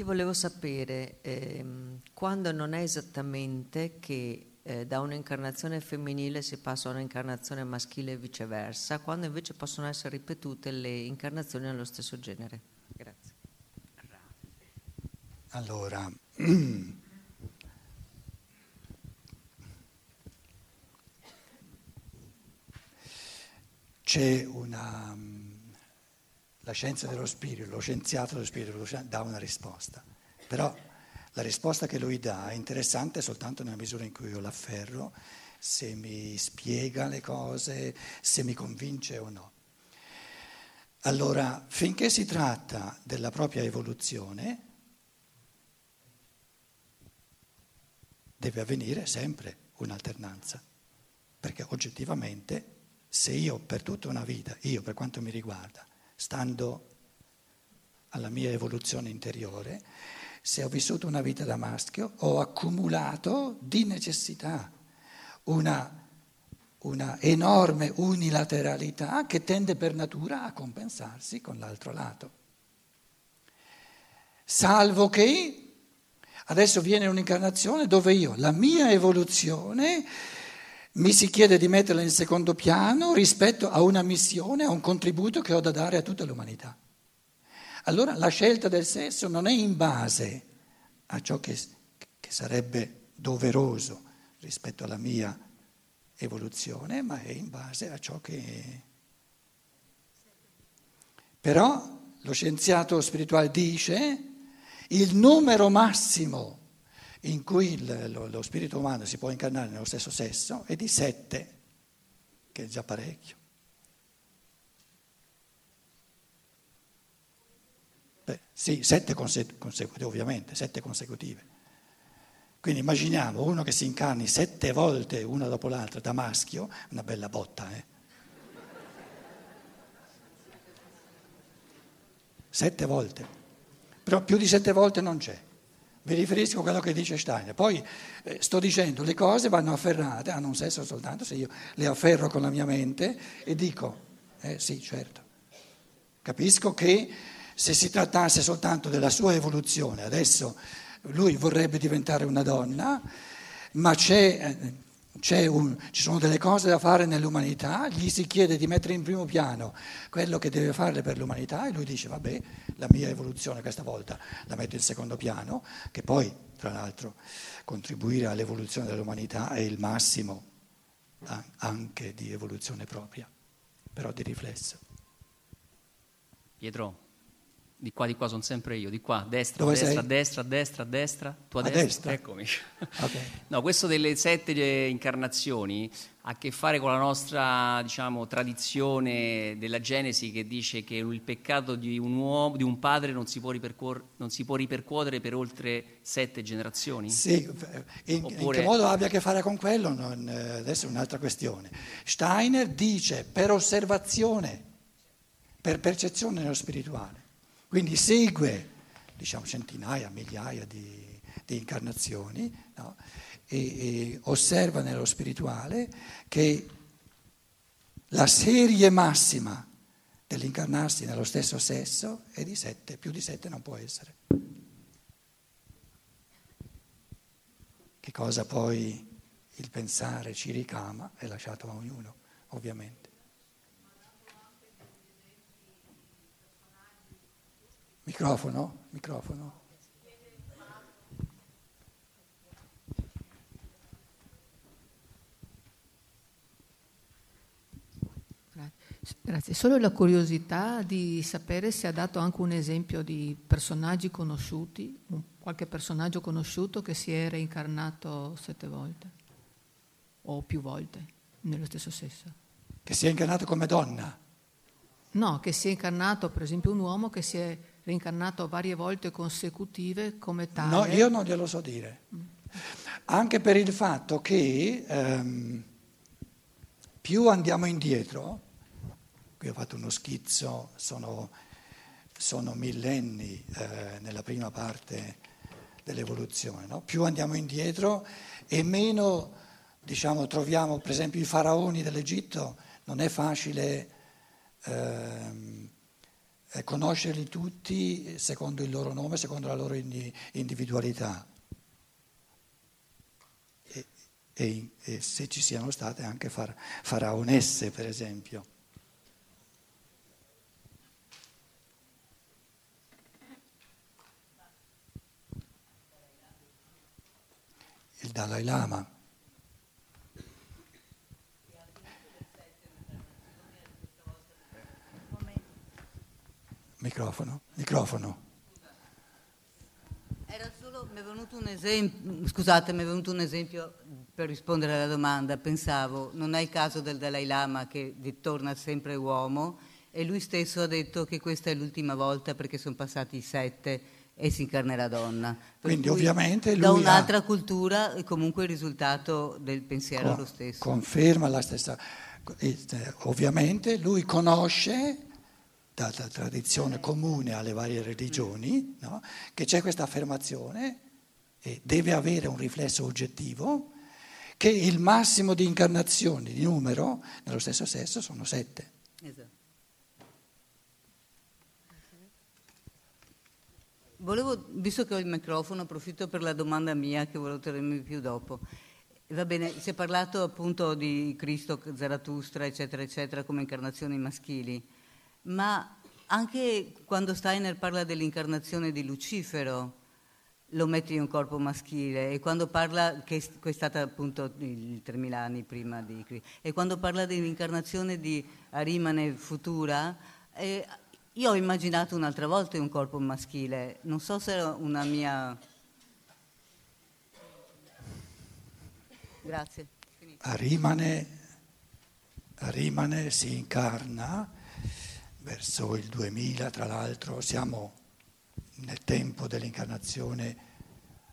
Io volevo sapere ehm, quando non è esattamente che eh, da un'incarnazione femminile si passa a un'incarnazione maschile e viceversa, quando invece possono essere ripetute le incarnazioni nello stesso genere. Grazie. Allora, c'è una... la scienza dello spirito, lo scienziato dello spirito dà una risposta, però la risposta che lui dà è interessante soltanto nella misura in cui io l'afferro, se mi spiega le cose, se mi convince o no. Allora, finché si tratta della propria evoluzione, deve avvenire sempre un'alternanza, perché oggettivamente se io per tutta una vita, io per quanto mi riguarda, stando alla mia evoluzione interiore, se ho vissuto una vita da maschio, ho accumulato di necessità una, una enorme unilateralità che tende per natura a compensarsi con l'altro lato. Salvo che adesso viene un'incarnazione dove io, la mia evoluzione, mi si chiede di metterla in secondo piano rispetto a una missione, a un contributo che ho da dare a tutta l'umanità. Allora la scelta del sesso non è in base a ciò che, che sarebbe doveroso rispetto alla mia evoluzione, ma è in base a ciò che... Però lo scienziato spirituale dice il numero massimo in cui il, lo, lo spirito umano si può incarnare nello stesso sesso è di sette, che è già parecchio. Beh, sì, sette consecutive, ovviamente, sette consecutive. Quindi immaginiamo uno che si incarni sette volte una dopo l'altra da maschio, una bella botta, eh? Sette volte. Però più di sette volte non c'è. Mi riferisco a quello che dice Steiner. Poi eh, sto dicendo, le cose vanno afferrate, hanno un senso soltanto se io le afferro con la mia mente e dico, eh sì, certo. Capisco che se si trattasse soltanto della sua evoluzione, adesso lui vorrebbe diventare una donna, ma c'è, c'è un, ci sono delle cose da fare nell'umanità, gli si chiede di mettere in primo piano quello che deve fare per l'umanità e lui dice vabbè, la mia evoluzione questa volta la metto in secondo piano, che poi tra l'altro contribuire all'evoluzione dell'umanità è il massimo anche di evoluzione propria, però di riflesso. Pietro. Di qua, di qua sono sempre io, di qua, destra, Dove destra, sei? destra, destra, destra, tu a, A destra. destra? Eccomi. Okay. No, questo delle sette incarnazioni ha a che fare con la nostra, diciamo, tradizione della Genesi che dice che il peccato di un, uomo, di un padre non si, può non si può ripercuotere per oltre sette generazioni? Sì, in, Oppure... in che modo abbia a che fare con quello non, eh, adesso è un'altra questione. Steiner dice per osservazione, per percezione nello spirituale. Quindi segue diciamo, centinaia, migliaia di, di incarnazioni no? e, e osserva nello spirituale che la serie massima dell'incarnarsi nello stesso sesso è di sette, più di sette non può essere. Che cosa poi il pensare ci ricama è lasciato a ognuno, ovviamente. Microfono? Microfono? Grazie, solo la curiosità di sapere se ha dato anche un esempio di personaggi conosciuti, qualche personaggio conosciuto che si è reincarnato sette volte o più volte nello stesso sesso. Che si è incarnato come donna? No, che si è incarnato, per esempio, un uomo che si è reincarnato varie volte consecutive come tale. No, io non glielo so dire. Anche per il fatto che ehm, più andiamo indietro, qui ho fatto uno schizzo, sono, sono millenni eh, nella prima parte dell'evoluzione, no? più andiamo indietro e meno diciamo, troviamo, per esempio, i faraoni dell'Egitto, non è facile ehm, eh, conoscerli tutti secondo il loro nome, secondo la loro individualità. E, e, e se ci siano state anche far, faraonesse, per esempio. Il Dalai Lama. Microfono, microfono. Era solo, mi è venuto un esempio, scusate, mi è venuto un esempio per rispondere alla domanda. Pensavo, non è il caso del Dalai Lama che torna sempre uomo e lui stesso ha detto che questa è l'ultima volta perché sono passati sette e si incarnerà donna. Per Quindi ovviamente lui da un'altra ha... cultura è comunque il risultato del pensiero con, lo stesso. Conferma la stessa. Eh, ovviamente lui conosce data tradizione comune alle varie religioni, no? che c'è questa affermazione e deve avere un riflesso oggettivo che il massimo di incarnazioni di numero nello stesso sesso sono sette. Esatto. Volevo, visto che ho il microfono, approfitto per la domanda mia che volevo tenermi più dopo. Va bene, si è parlato appunto di Cristo, Zarathustra, eccetera, eccetera, come incarnazioni maschili ma anche quando Steiner parla dell'incarnazione di Lucifero lo mette in un corpo maschile e quando parla, che è stata appunto i 3.000 anni prima di Cristo, e quando parla dell'incarnazione di Arimane futura, eh, io ho immaginato un'altra volta un corpo maschile, non so se era una mia... Grazie. Arimane, Arimane si incarna verso il 2000, tra l'altro siamo nel tempo dell'incarnazione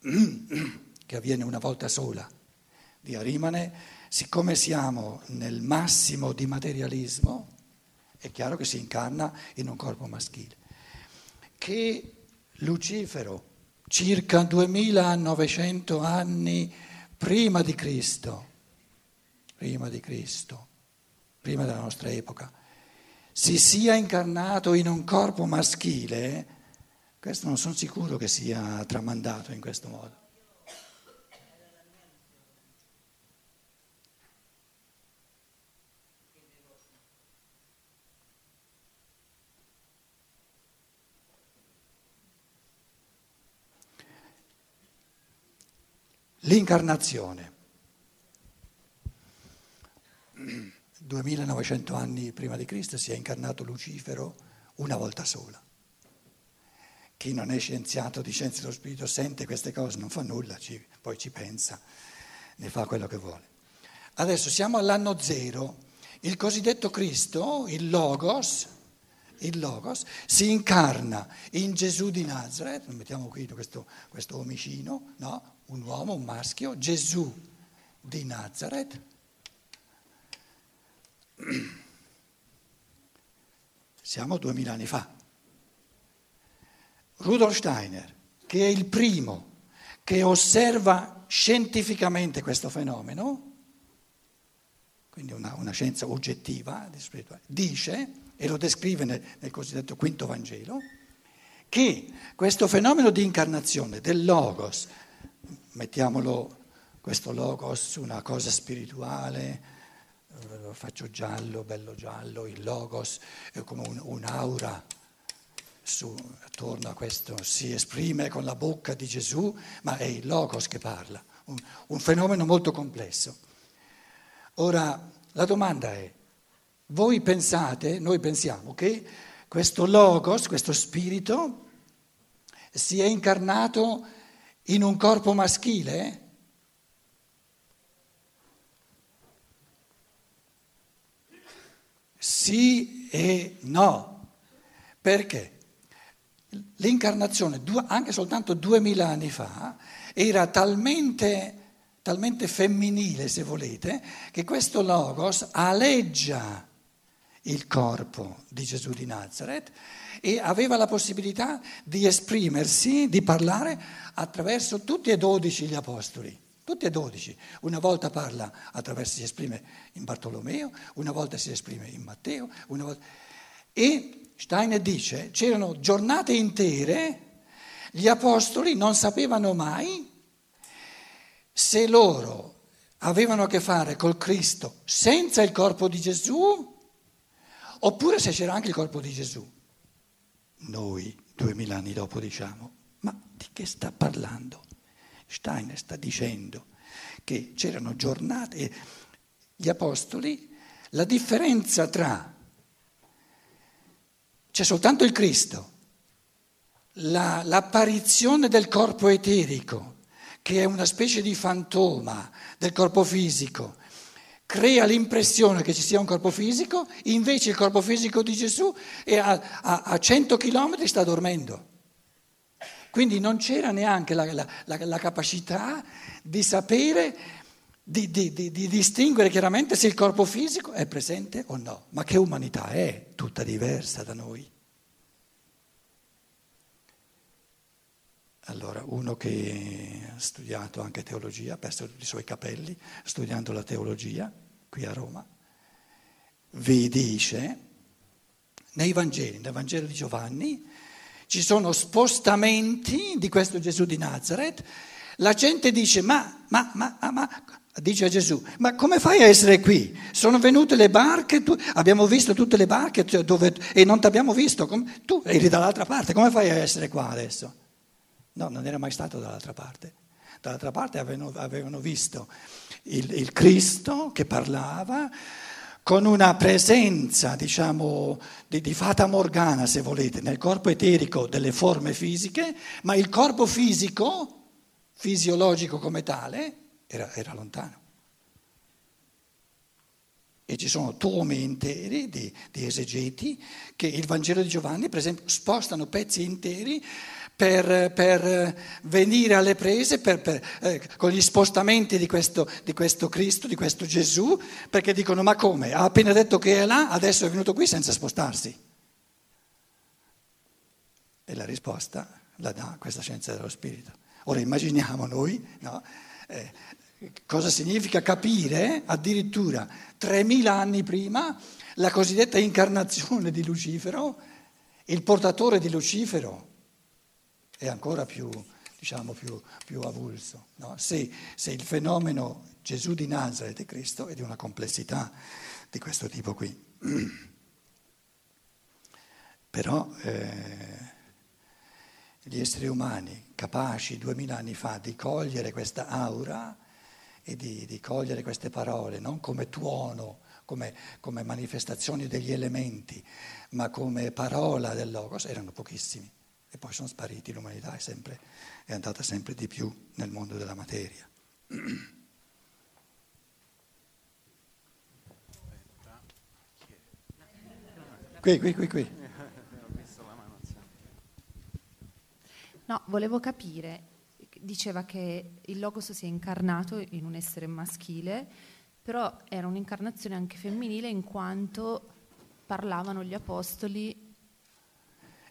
che avviene una volta sola di Arimane, siccome siamo nel massimo di materialismo, è chiaro che si incarna in un corpo maschile. Che Lucifero, circa 2900 anni prima di Cristo, prima di Cristo, prima della nostra epoca, si sia incarnato in un corpo maschile, questo non sono sicuro che sia tramandato in questo modo. L'incarnazione. 2900 anni prima di Cristo si è incarnato Lucifero una volta sola. Chi non è scienziato di scienze dello spirito sente queste cose, non fa nulla, ci, poi ci pensa, ne fa quello che vuole. Adesso siamo all'anno zero, il cosiddetto Cristo, il Logos, il Logos, si incarna in Gesù di Nazareth, mettiamo qui questo, questo omicino, no? un uomo, un maschio, Gesù di Nazareth, siamo duemila anni fa. Rudolf Steiner, che è il primo che osserva scientificamente questo fenomeno, quindi una, una scienza oggettiva, dice, e lo descrive nel, nel cosiddetto quinto Vangelo, che questo fenomeno di incarnazione del logos, mettiamolo questo logos una cosa spirituale, lo faccio giallo, bello giallo, il logos è come un, un'aura su, attorno a questo, si esprime con la bocca di Gesù, ma è il logos che parla, un, un fenomeno molto complesso. Ora, la domanda è, voi pensate, noi pensiamo che questo logos, questo spirito, si è incarnato in un corpo maschile? Sì e no. Perché? L'incarnazione, anche soltanto duemila anni fa, era talmente, talmente femminile, se volete, che questo Logos aleggia il corpo di Gesù di Nazareth e aveva la possibilità di esprimersi, di parlare attraverso tutti e dodici gli apostoli. Tutti e dodici. Una volta parla attraverso, si esprime in Bartolomeo, una volta si esprime in Matteo, volta... e Steiner dice, c'erano giornate intere, gli apostoli non sapevano mai se loro avevano a che fare col Cristo senza il corpo di Gesù oppure se c'era anche il corpo di Gesù. Noi, duemila anni dopo, diciamo, ma di che sta parlando? Steiner sta dicendo che c'erano giornate, gli apostoli, la differenza tra c'è soltanto il Cristo, la, l'apparizione del corpo eterico, che è una specie di fantoma del corpo fisico, crea l'impressione che ci sia un corpo fisico, invece il corpo fisico di Gesù è a, a, a 100 km sta dormendo. Quindi non c'era neanche la, la, la, la capacità di sapere, di, di, di, di, distinguere chiaramente se il corpo fisico è presente o no. Ma che umanità è tutta diversa da noi. Allora, uno che ha studiato anche teologia, ha perso i suoi capelli studiando la teologia qui a Roma, vi dice, nei Vangeli, nel Vangelo di Giovanni, ci sono spostamenti di questo Gesù di Nazareth, la gente dice, ma, ma, ma, ma, dice a Gesù, ma come fai a essere qui? Sono venute le barche, tu, abbiamo visto tutte le barche dove, e non ti abbiamo visto, tu eri dall'altra parte, come fai a essere qua adesso? No, non era mai stato dall'altra parte. Dall'altra parte avevano, avevano visto il, il Cristo che parlava, con una presenza, diciamo, di, di, fata morgana, se volete, nel corpo eterico delle forme fisiche, ma il corpo fisico, fisiologico come tale, era, era lontano. E ci sono tomi interi di, di esegeti che il Vangelo di Giovanni, per esempio, spostano pezzi interi per, per venire alle prese per, per, eh, con gli spostamenti di questo, di questo, Cristo, di questo Gesù, perché dicono ma come? Ha appena detto che è là, adesso è venuto qui senza spostarsi. E la risposta la dà questa scienza dello spirito. Ora immaginiamo noi no, eh, cosa significa capire addirittura 3000 anni prima la cosiddetta incarnazione di Lucifero, il portatore di Lucifero è ancora più, diciamo, più, più avulso. No? Se, se, il fenomeno Gesù di Nazareth e Cristo è di una complessità di questo tipo qui. Però eh, gli esseri umani capaci duemila anni fa di cogliere questa aura e di, di cogliere queste parole non come tuono, come, come manifestazioni degli elementi, ma come parola del Logos, erano pochissimi e poi sono spariti, l'umanità è, sempre, è andata sempre di più nel mondo della materia. Qui, qui, qui, qui. No, volevo capire, diceva che il Logos si è incarnato in un essere maschile, però era un'incarnazione anche femminile in quanto parlavano gli apostoli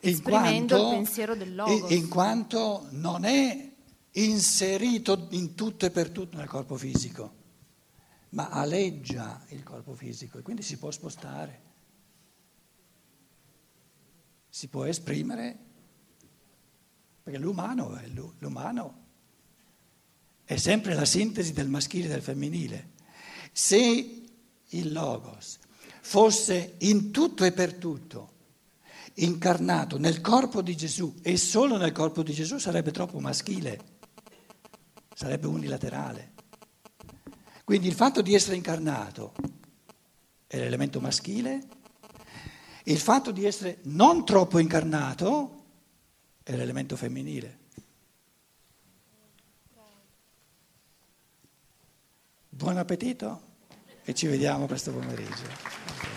in quanto, il pensiero del Logos. In quanto non è inserito in tutto e per tutto nel corpo fisico, ma aleggia il corpo fisico e quindi si può spostare, si può esprimere, perché l'umano è, l'umano è sempre la sintesi del maschile e del femminile. Se il Logos fosse in tutto e per tutto, incarnato nel corpo di Gesù e solo nel corpo di Gesù sarebbe troppo maschile, sarebbe unilaterale. Quindi il fatto di essere incarnato è l'elemento maschile, il fatto di essere non troppo incarnato è l'elemento femminile. Buon appetito e ci vediamo questo pomeriggio.